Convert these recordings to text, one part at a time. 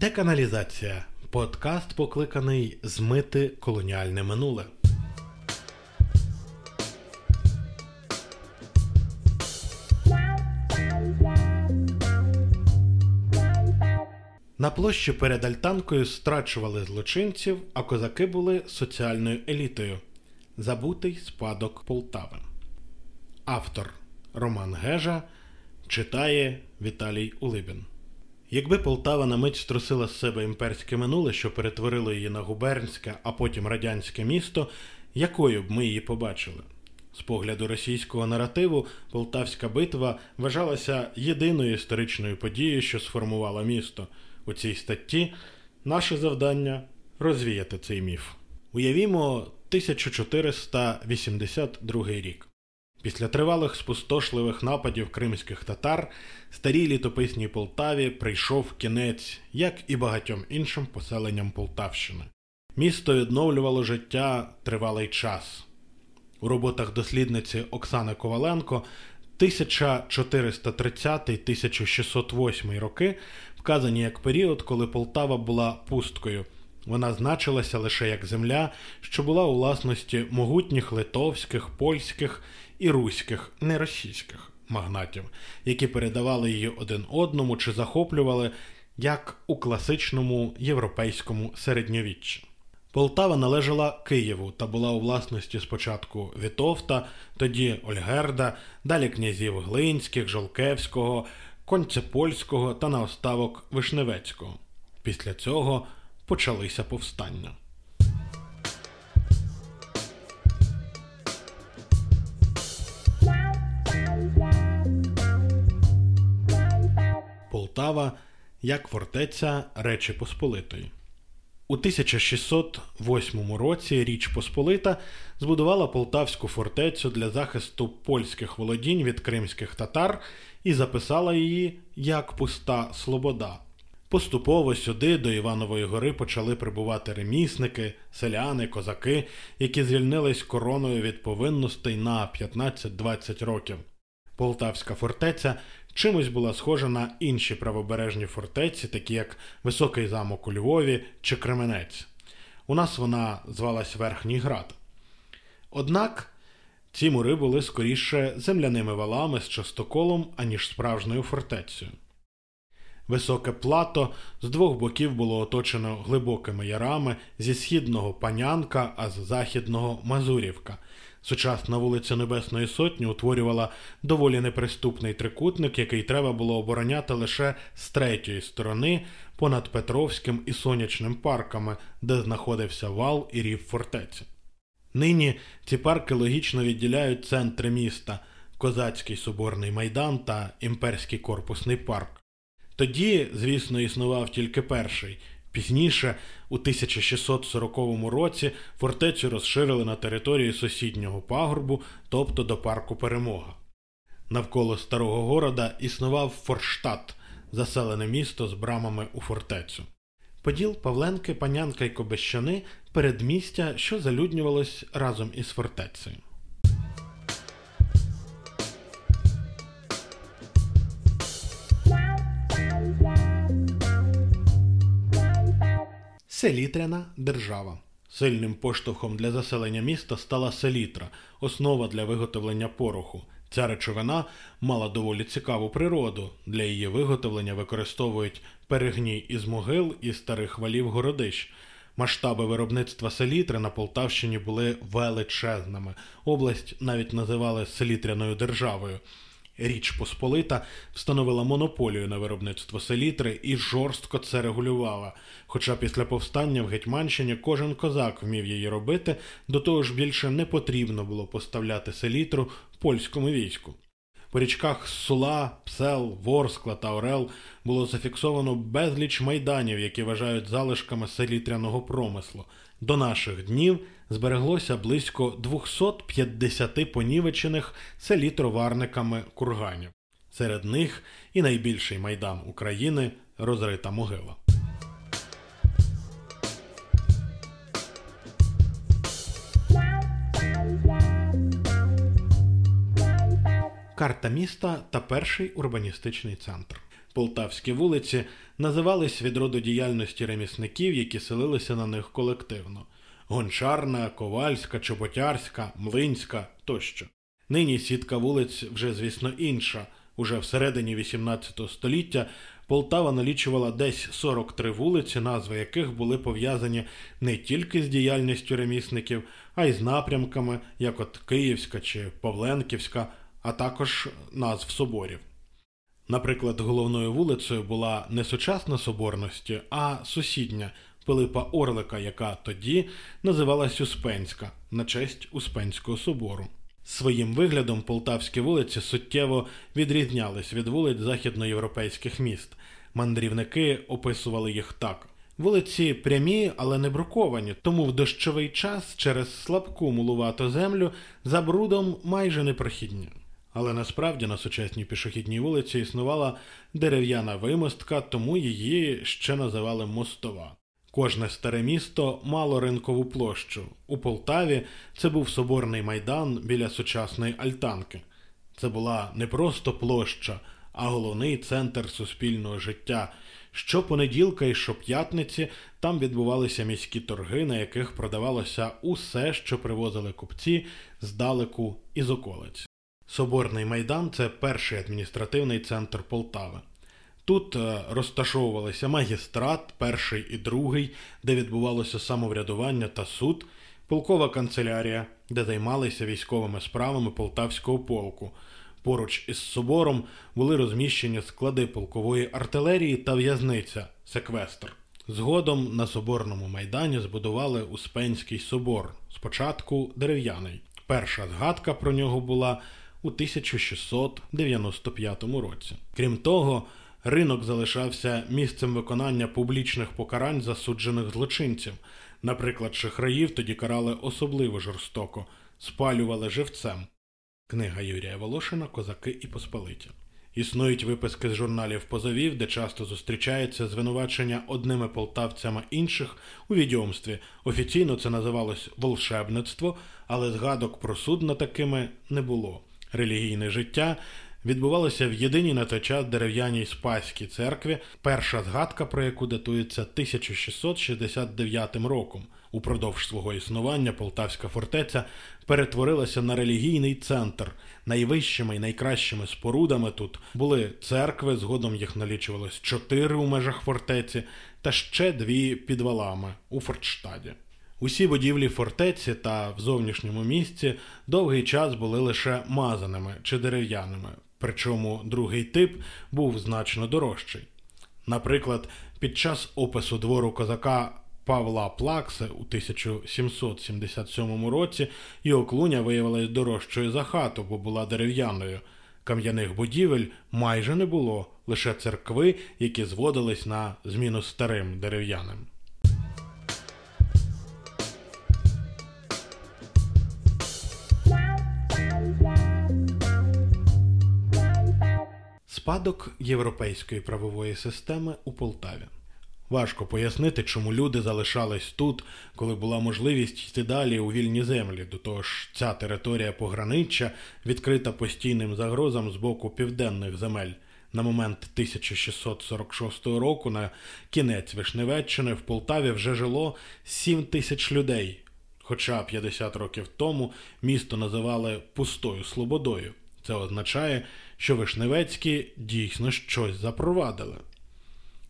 Деканалізація. Подкаст покликаний змити колоніальне минуле. На площі перед альтанкою страчували злочинців, а козаки були соціальною елітою. Забутий спадок Полтави. Автор Роман Гежа читає Віталій Улибін. Якби Полтава на мить струсила з себе імперське минуле, що перетворило її на губернське, а потім радянське місто, якою б ми її побачили? З погляду російського наративу, Полтавська битва вважалася єдиною історичною подією, що сформувала місто. У цій статті наше завдання розвіяти цей міф. Уявімо 1482 рік. Після тривалих спустошливих нападів кримських татар старій літописній Полтаві прийшов кінець, як і багатьом іншим поселенням Полтавщини. Місто відновлювало життя тривалий час. У роботах дослідниці Оксани Коваленко 1430-1608 роки вказані як період, коли Полтава була пусткою. Вона значилася лише як земля, що була у власності могутніх литовських, польських і руських, не російських магнатів, які передавали її один одному чи захоплювали як у класичному європейському середньовіччі. Полтава належала Києву та була у власності спочатку Вітовта, тоді Ольгерда, далі князів Глинських, Жолкевського, Концепольського та наоставок Вишневецького. Після цього почалися повстання. Полтава як фортеця Речі Посполитої. У 1608 році Річ Посполита збудувала Полтавську фортецю для захисту польських володінь від кримських татар і записала її як пуста Слобода. Поступово сюди до Іванової гори почали прибувати ремісники, селяни, козаки, які звільнились короною від повинностей на 15-20 років. Полтавська фортеця чимось була схожа на інші правобережні фортеці, такі як Високий замок у Львові чи Кременець. У нас вона звалась Верхній Град. Однак ці мури були скоріше земляними валами з частоколом, аніж справжньою фортецею. Високе плато з двох боків було оточено глибокими ярами зі східного панянка, а з західного Мазурівка. Сучасна вулиця Небесної Сотні утворювала доволі неприступний трикутник, який треба було обороняти лише з третьої сторони понад Петровським і Сонячним парками, де знаходився вал і рів фортеці. Нині ці парки логічно відділяють центри міста Козацький соборний майдан та Імперський корпусний парк. Тоді, звісно, існував тільки перший. Пізніше, у 1640 році, фортецю розширили на території сусіднього пагорбу, тобто до парку Перемога. Навколо старого города існував Форштадт, заселене місто з брамами у фортецю. Поділ Павленки, Панянка й Кобещани передмістя, що залюднювалось разом із фортецею. Селітряна держава. Сильним поштовхом для заселення міста стала селітра, основа для виготовлення пороху. Ця речовина мала доволі цікаву природу. Для її виготовлення використовують перегній із могил і старих валів городищ. Масштаби виробництва селітри на Полтавщині були величезними. Область навіть називали селітряною державою. Річ Посполита встановила монополію на виробництво селітри і жорстко це регулювала. Хоча після повстання в Гетьманщині кожен козак вмів її робити, до того ж більше не потрібно було поставляти селітру польському війську. По річках Сула, Псел, Ворскла та Орел було зафіксовано безліч майданів, які вважають залишками селітряного промислу. До наших днів збереглося близько 250 понівечених селітроварниками курганів. Серед них і найбільший майдан України розрита могила. Карта міста та перший урбаністичний центр. полтавські вулиці називались від роду діяльності ремісників, які селилися на них колективно гончарна, ковальська, чоботярська, млинська тощо. Нині сітка вулиць вже, звісно, інша. Уже всередині XVIII століття Полтава налічувала десь 43 вулиці, назви яких були пов'язані не тільки з діяльністю ремісників, а й з напрямками, як от Київська чи Павленківська, а також назв соборів. Наприклад, головною вулицею була не сучасна соборності, а сусідня Пилипа Орлика, яка тоді називалась Успенська на честь Успенського собору. Своїм виглядом полтавські вулиці суттєво відрізнялись від вулиць західноєвропейських міст. Мандрівники описували їх так. Вулиці прямі, але не бруковані, тому в дощовий час через слабку мулувату землю за брудом майже непрохідні. Але насправді на сучасній пішохідній вулиці існувала дерев'яна вимостка, тому її ще називали мостова. Кожне старе місто мало ринкову площу. У Полтаві це був соборний майдан біля сучасної альтанки. Це була не просто площа, а головний центр суспільного життя. Щопонеділка і щоп'ятниці там відбувалися міські торги, на яких продавалося усе, що привозили купці здалеку і з околиць. Соборний майдан це перший адміністративний центр Полтави. Тут е, розташовувалися магістрат, перший і другий, де відбувалося самоврядування та суд, полкова канцелярія, де займалися військовими справами полтавського полку. Поруч із собором були розміщені склади полкової артилерії та в'язниця секвестр. Згодом на соборному майдані збудували Успенський собор, спочатку дерев'яний. Перша згадка про нього була у 1695 році. Крім того, ринок залишався місцем виконання публічних покарань засуджених злочинців. Наприклад, шахраїв тоді карали особливо жорстоко, спалювали живцем. Книга Юрія Волошина Козаки і Посполиті. Існують виписки з журналів позовів, де часто зустрічається звинувачення одними полтавцями інших у відьомстві. Офіційно це називалось волшебництво, але згадок про суд над такими не було. Релігійне життя відбувалося в єдиній на той час дерев'яній Спаській церкві, перша згадка про яку датується 1669 роком. Упродовж свого існування Полтавська фортеця перетворилася на релігійний центр. Найвищими і найкращими спорудами тут були церкви, згодом їх налічувалось чотири у межах фортеці, та ще дві під валами у Фортштаді. Усі будівлі фортеці та в зовнішньому місці довгий час були лише мазаними чи дерев'яними, причому другий тип був значно дорожчий. Наприклад, під час опису двору козака Павла Плакси у 1777 році його клуня виявилась дорожчою за хату, бо була дерев'яною. Кам'яних будівель майже не було, лише церкви, які зводились на зміну старим дерев'яним. Спадок європейської правової системи у Полтаві. Важко пояснити, чому люди залишались тут, коли була можливість йти далі у вільні землі. До того ж, ця територія пограниччя відкрита постійним загрозам з боку південних земель. На момент 1646 року, на кінець Вишневеччини, в Полтаві вже жило 7 тисяч людей. Хоча 50 років тому місто називали пустою Слободою. Це означає, що Вишневецькі дійсно щось запровадили.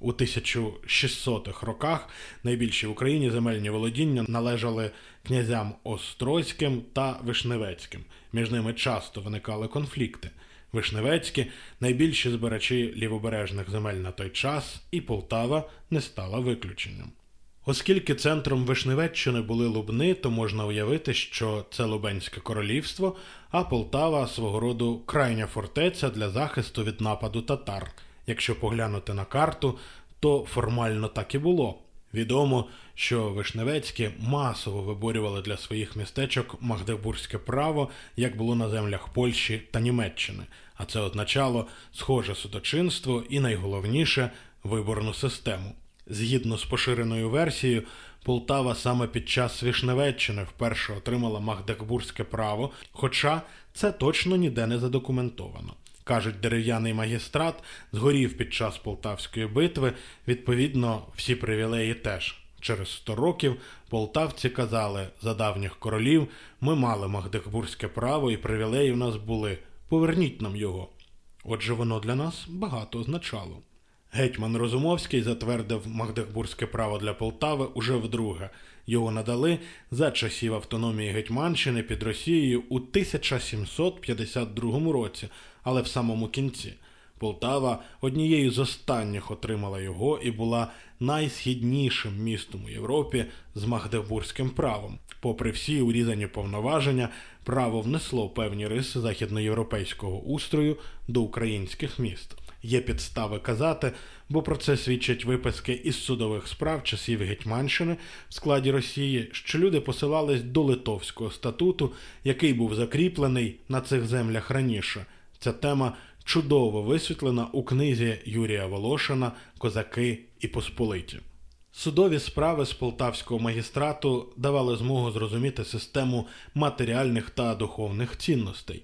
У 1600-х роках найбільші в Україні земельні володіння належали князям Острозьким та Вишневецьким. Між ними часто виникали конфлікти. Вишневецькі найбільші збирачі лівобережних земель на той час, і Полтава не стала виключенням. Оскільки центром Вишневеччини були Лубни, то можна уявити, що це Лубенське королівство, а Полтава свого роду крайня фортеця для захисту від нападу татар. Якщо поглянути на карту, то формально так і було. Відомо, що Вишневецькі масово виборювали для своїх містечок магдебурзьке право, як було на землях Польщі та Німеччини, а це означало схоже судочинство і найголовніше виборну систему. Згідно з поширеною версією, Полтава саме під час Вишневеччини вперше отримала Магдебурзьке право, хоча це точно ніде не задокументовано. Кажуть, дерев'яний магістрат згорів під час Полтавської битви, відповідно, всі привілеї теж. Через сто років полтавці казали за давніх королів ми мали магдебурзьке право і привілеї в нас були. Поверніть нам його. Отже, воно для нас багато означало. Гетьман Розумовський затвердив Магдебурзьке право для Полтави уже вдруге. Його надали за часів автономії Гетьманщини під Росією у 1752 році, але в самому кінці. Полтава однією з останніх отримала його і була найсхіднішим містом у Європі з Магдебурзьким правом. Попри всі урізані повноваження, право внесло певні риси західноєвропейського устрою до українських міст. Є підстави казати, бо про це свідчать виписки із судових справ часів Гетьманщини в складі Росії, що люди посилались до Литовського статуту, який був закріплений на цих землях раніше. Ця тема чудово висвітлена у книзі Юрія Волошина Козаки і Посполиті. Судові справи з полтавського магістрату давали змогу зрозуміти систему матеріальних та духовних цінностей.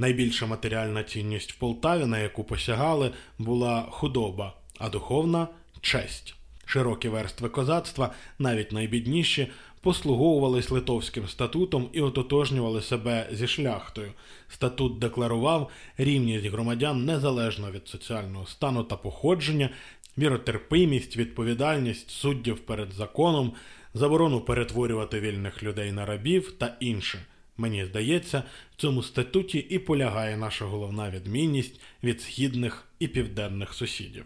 Найбільша матеріальна цінність в Полтаві, на яку посягали, була худоба, а духовна честь. Широкі верстви козацтва, навіть найбідніші, послуговувались литовським статутом і ототожнювали себе зі шляхтою. Статут декларував рівність громадян незалежно від соціального стану та походження, віротерпимість, відповідальність суддів перед законом, заборону перетворювати вільних людей на рабів та інше. Мені здається, в цьому статуті і полягає наша головна відмінність від східних і південних сусідів.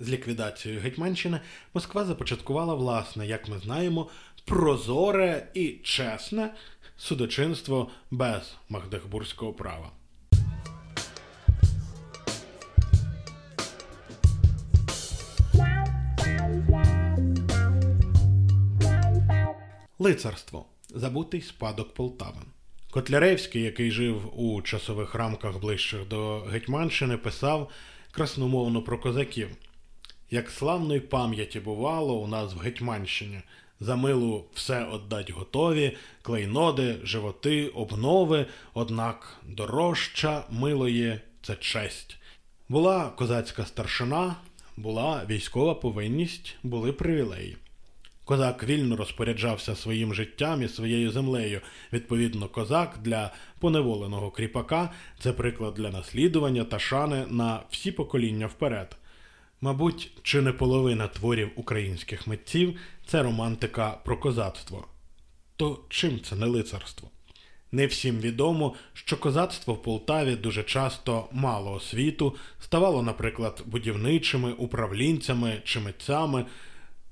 З ліквідацією Гетьманщини Москва започаткувала власне, як ми знаємо, прозоре і чесне судочинство без Магдебурзького права. Лицарство забутий спадок Полтави. Котляревський, який жив у часових рамках ближчих до Гетьманщини, писав красномовно про козаків. Як славної пам'яті бувало у нас в Гетьманщині, за милу все отдать готові, клейноди, животи, обнови, однак дорожча милої це честь. Була козацька старшина, була військова повинність, були привілеї. Козак вільно розпоряджався своїм життям і своєю землею. Відповідно, козак для поневоленого кріпака це приклад для наслідування та шани на всі покоління вперед. Мабуть, чи не половина творів українських митців це романтика про козацтво. То чим це не лицарство? Не всім відомо, що козацтво в Полтаві дуже часто мало освіту, ставало, наприклад, будівничими, управлінцями чи митцями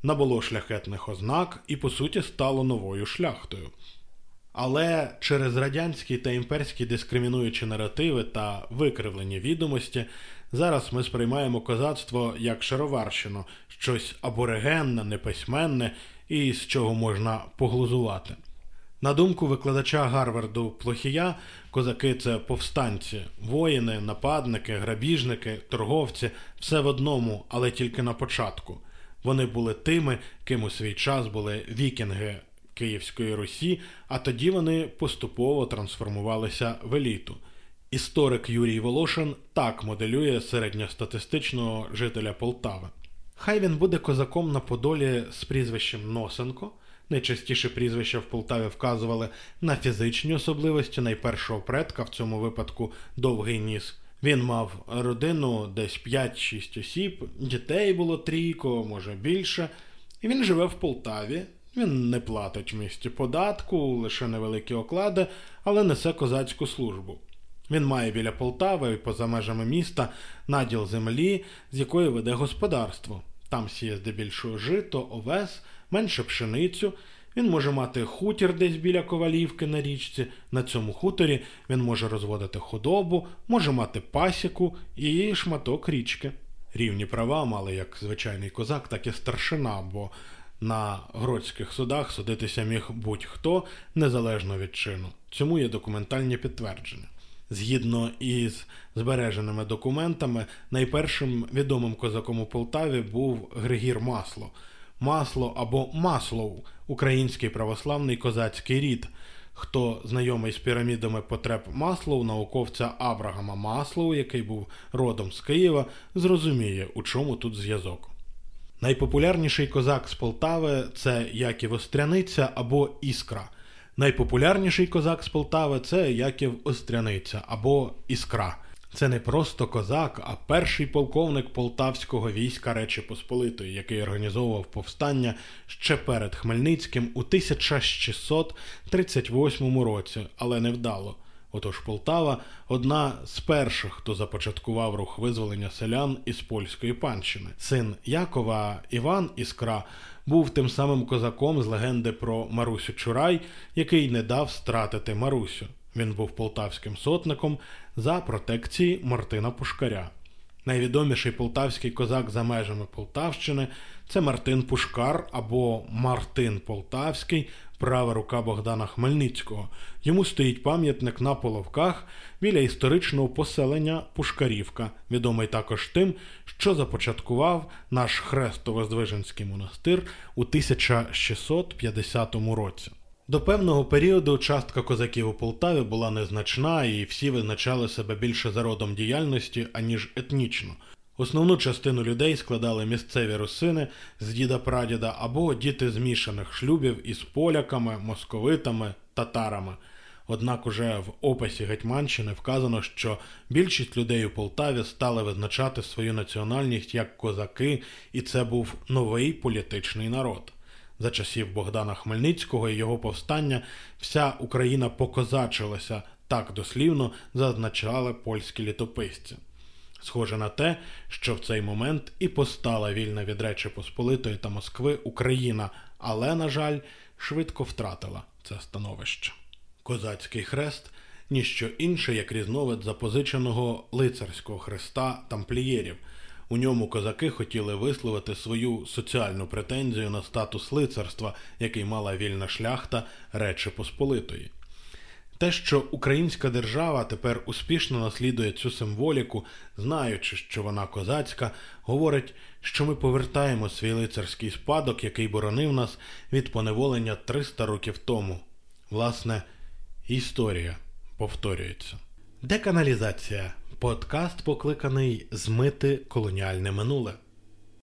набуло шляхетних ознак і, по суті, стало новою шляхтою. Але через радянські та імперські дискримінуючі наративи та викривлені відомості зараз ми сприймаємо козацтво як шароварщину, щось аборигенне, неписьменне і з чого можна поглузувати. На думку викладача Гарварду Плохія, козаки це повстанці, воїни, нападники, грабіжники, торговці, все в одному, але тільки на початку. Вони були тими, ким у свій час були вікінги Київської Русі, а тоді вони поступово трансформувалися в еліту. Історик Юрій Волошин так моделює середньостатистичного жителя Полтави. Хай він буде козаком на Подолі з прізвищем Носенко. Найчастіше прізвища в Полтаві вказували на фізичні особливості найпершого предка, в цьому випадку довгий ніс. Він мав родину десь 5-6 осіб, дітей було трійко, може більше. І він живе в Полтаві. Він не платить в місті податку, лише невеликі оклади, але несе козацьку службу. Він має біля Полтави і поза межами міста наділ землі, з якої веде господарство. Там сіє здебільшого жито, овес, менше пшеницю. Він може мати хутір десь біля ковалівки на річці. На цьому хуторі він може розводити худобу, може мати пасіку і шматок річки. Рівні права мали як звичайний козак, так і старшина, бо на гродських судах судитися міг будь-хто незалежно від чину. Цьому є документальні підтвердження. Згідно із збереженими документами, найпершим відомим козаком у Полтаві був Григір Масло. Масло або Маслов український православний козацький рід. Хто знайомий з пірамідами потреб Маслоу, науковця Абрагама Маслоу, який був родом з Києва, зрозуміє, у чому тут зв'язок. Найпопулярніший козак з Полтави це Яків Остряниця або Іскра. Найпопулярніший козак з Полтави це Яків Остряниця або Іскра. Це не просто козак, а перший полковник полтавського війська Речі Посполитої, який організовував повстання ще перед Хмельницьким у 1638 році, але невдало. Отож Полтава одна з перших, хто започаткував рух визволення селян із польської панщини. Син Якова Іван Іскра був тим самим козаком з легенди про Марусю Чурай, який не дав стратити Марусю. Він був полтавським сотником за протекції Мартина Пушкаря. Найвідоміший полтавський козак за межами Полтавщини це Мартин Пушкар або Мартин Полтавський, права рука Богдана Хмельницького. Йому стоїть пам'ятник на половках біля історичного поселення Пушкарівка, відомий також тим, що започаткував наш Хрестово-Здвиженський монастир у 1650 році. До певного періоду частка козаків у Полтаві була незначна, і всі визначали себе більше за родом діяльності, аніж етнічно. Основну частину людей складали місцеві русини з діда прадіда або діти змішаних шлюбів із поляками, московитами, татарами. Однак уже в описі Гетьманщини вказано, що більшість людей у Полтаві стали визначати свою національність як козаки, і це був новий політичний народ. За часів Богдана Хмельницького і його повстання вся Україна покозачилася так дослівно, зазначали польські літописці. Схоже на те, що в цей момент і постала вільна від Речі Посполитої та Москви Україна, але, на жаль, швидко втратила це становище. Козацький хрест ніщо інше, як різновид запозиченого лицарського хреста тамплієрів – у ньому козаки хотіли висловити свою соціальну претензію на статус лицарства, який мала вільна шляхта Речі Посполитої. Те, що українська держава тепер успішно наслідує цю символіку, знаючи, що вона козацька, говорить, що ми повертаємо свій лицарський спадок, який боронив нас від поневолення 300 років тому. Власне, історія повторюється. Деканалізація Подкаст покликаний змити колоніальне минуле.